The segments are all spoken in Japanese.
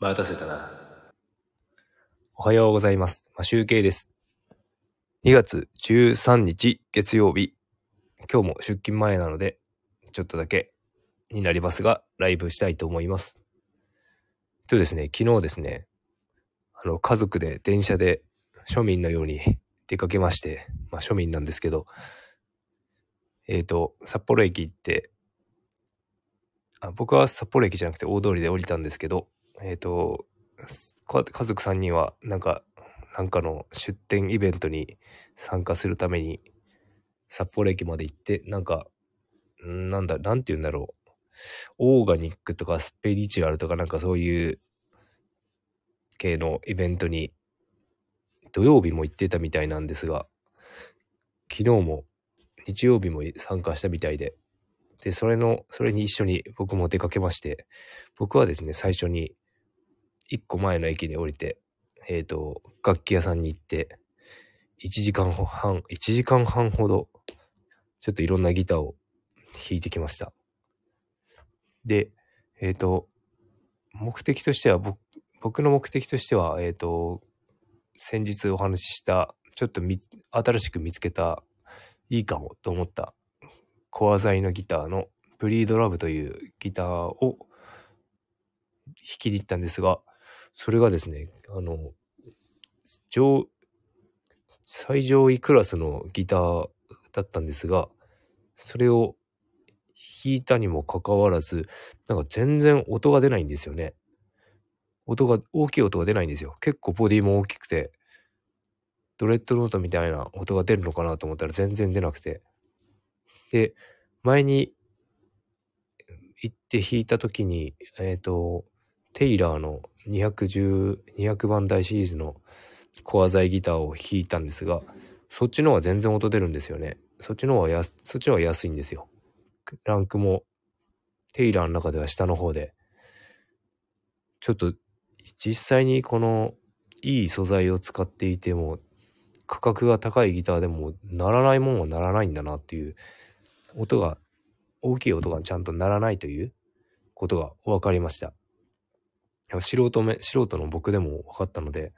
待たせたな。おはようございます。ま、集計です。2月13日月曜日。今日も出勤前なので、ちょっとだけになりますが、ライブしたいと思います。とですね、昨日ですね、あの、家族で電車で庶民のように出かけまして、まあ庶民なんですけど、えっ、と、札幌駅行って、あ僕は札幌駅じゃなくて大通りで降りたんですけど、えっ、と、家族3人はなんかなんかの出店イベントに参加するために札幌駅まで行ってなんかなんだなんて言うんだろう。オーガニックとかスペリチュアルとかなんかそういう系のイベントに土曜日も行ってたみたいなんですが昨日も日曜日も参加したみたいででそれのそれに一緒に僕も出かけまして僕はですね最初に一個前の駅に降りて、えっ、と、楽器屋さんに行って、1時間半、1時間半ほど、ちょっといろんなギターを弾いてきました。で、えっ、と、目的としては、僕の目的としては、えっ、と、先日お話しした、ちょっとみ新しく見つけた、いいかもと思った、コア材のギターの、ブリードラブというギターを弾きに行ったんですが、それがですね、あの、上、最上位クラスのギターだったんですが、それを弾いたにもかかわらず、なんか全然音が出ないんですよね。音が、大きい音が出ないんですよ。結構ボディも大きくて、ドレッドノートみたいな音が出るのかなと思ったら全然出なくて。で、前に行って弾いた時に、えっ、と、テイラーの210、200番台シリーズのコア材ギターを弾いたんですが、そっちの方が全然音出るんですよね。そっちの方が安、そっちの方が安いんですよ。ランクも、テイラーの中では下の方で。ちょっと、実際にこの、いい素材を使っていても、価格が高いギターでも、鳴らないもんは鳴らないんだなっていう、音が、大きい音がちゃんと鳴らないということが分かりました。素人め、素人の僕でも分かったので、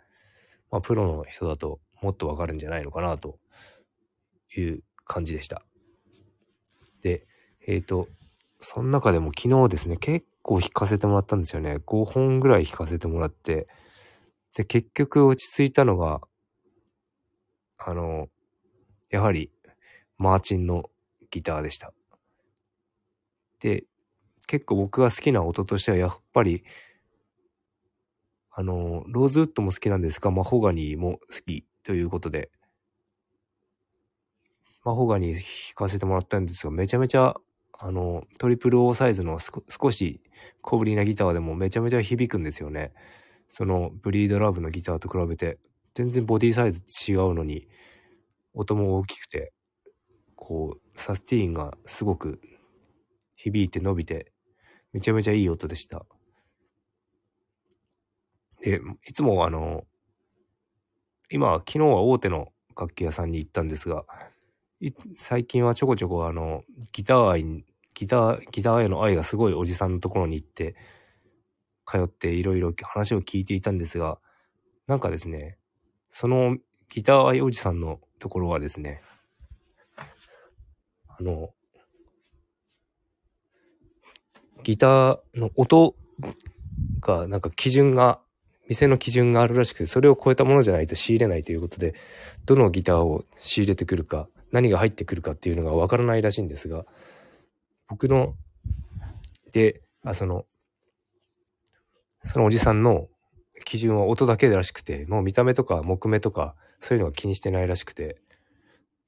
まあ、プロの人だともっと分かるんじゃないのかなという感じでした。で、えっ、と、その中でも昨日ですね、結構弾かせてもらったんですよね。5本ぐらい弾かせてもらって、で、結局落ち着いたのが、あの、やはり、マーチンのギターでした。で、結構僕が好きな音としては、やっぱり、あの、ローズウッドも好きなんですが、マホガニーも好きということで、マホガニー弾かせてもらったんですが、めちゃめちゃ、あの、トリプル O サイズの少し小ぶりなギターでもめちゃめちゃ響くんですよね。そのブリードラブのギターと比べて、全然ボディサイズ違うのに、音も大きくて、こう、サスティーンがすごく響いて伸びて、めちゃめちゃいい音でした。で、いつもあの、今、昨日は大手の楽器屋さんに行ったんですが、最近はちょこちょこあの、ギター愛、ギター、ギターへの愛がすごいおじさんのところに行って、通っていろいろ話を聞いていたんですが、なんかですね、そのギター愛おじさんのところはですね、あの、ギターの音が、なんか基準が、店の基準があるらしくて、それを超えたものじゃないと仕入れないということで、どのギターを仕入れてくるか、何が入ってくるかっていうのがわからないらしいんですが、僕の、で、あ、その、そのおじさんの基準は音だけらしくて、もう見た目とか木目とか、そういうのは気にしてないらしくて、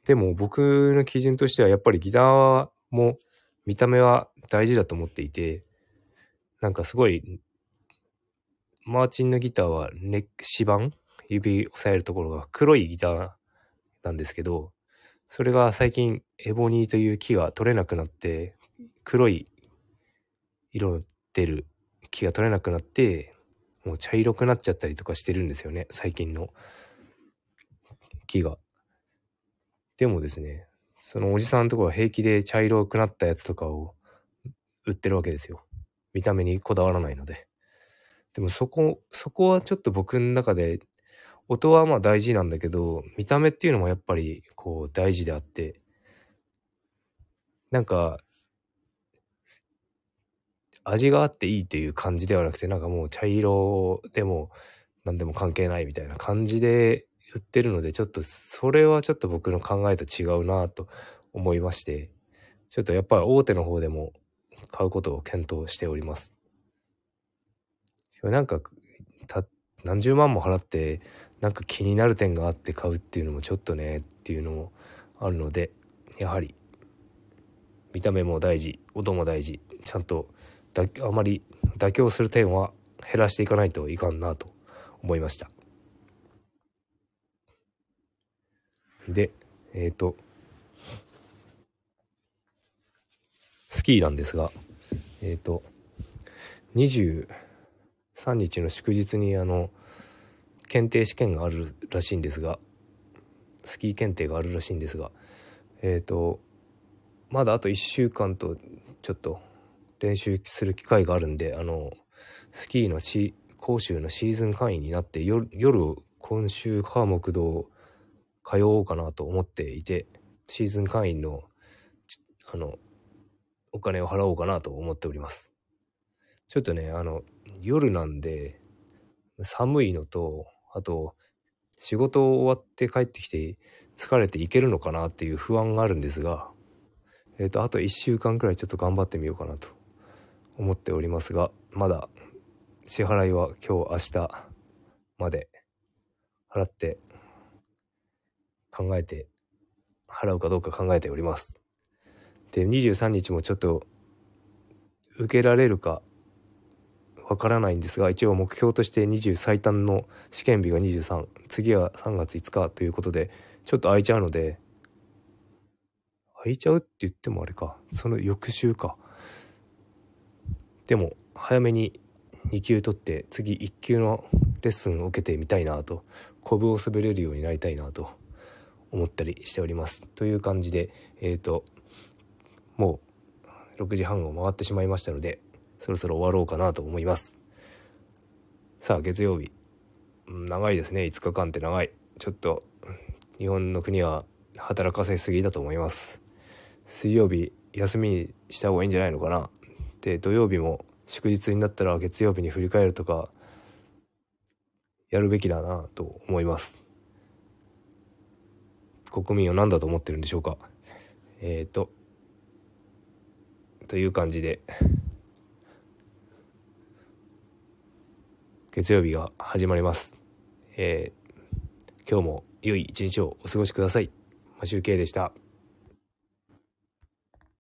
でも僕の基準としてはやっぱりギターも見た目は大事だと思っていて、なんかすごい、マーチンのギターはネック、指板？指押さえるところが黒いギターなんですけど、それが最近エボニーという木が取れなくなって、黒い色の出る木が取れなくなって、もう茶色くなっちゃったりとかしてるんですよね、最近の木が。でもですね、そのおじさんのところは平気で茶色くなったやつとかを売ってるわけですよ。見た目にこだわらないので。でもそこ、そこはちょっと僕の中で、音はまあ大事なんだけど、見た目っていうのもやっぱりこう大事であって、なんか、味があっていいっていう感じではなくて、なんかもう茶色でも何でも関係ないみたいな感じで売ってるので、ちょっとそれはちょっと僕の考えと違うなと思いまして、ちょっとやっぱり大手の方でも買うことを検討しております。なんか、た、何十万も払って、なんか気になる点があって買うっていうのもちょっとねっていうのもあるので、やはり、見た目も大事、音も大事、ちゃんとだあまり妥協する点は減らしていかないといかんなと思いました。で、えっ、ー、と、スキーなんですが、えっ、ー、と、3日の祝日にあの、検定試験があるらしいんですが、スキー検定があるらしいんですが、えっ、ー、と、まだあと1週間とちょっと練習する機会があるんで、あの、スキーのし講習のシーズン会員になって夜、夜今週科目堂通おうかなと思っていて、シーズン会員の、あの、お金を払おうかなと思っております。ちょっとね、あの、夜なんで、寒いのと、あと、仕事終わって帰ってきて疲れていけるのかなっていう不安があるんですが、えっ、ー、と、あと1週間くらいちょっと頑張ってみようかなと思っておりますが、まだ支払いは今日明日まで払って考えて払うかどうか考えております。で、23日もちょっと受けられるかわからないんですが、一応目標として20最短の試験日が23、次は3月5日ということで、ちょっと空いちゃうので、空いちゃうって言ってもあれか、その翌週か。でも早めに2級取って次1級のレッスンを受けてみたいなと。コブを滑れるようになりたいなと。思ったりしております。という感じでえっ、ー、ともう6時半を回ってしまいましたのでそろそろ終わろうかなと思います。さあ月曜日。長いですね。5日間って長い。ちょっと日本の国は働かせすぎだと思います。水曜日休みにした方がいいんじゃないのかな。で土曜日も祝日になったら月曜日に振り返るとかやるべきだなと思います。国民を何だと思ってるんでしょうか。えっ、ー、とという感じで。月曜日が始まります。えー、今日も良い一日をお過ごしください。マシュウでした。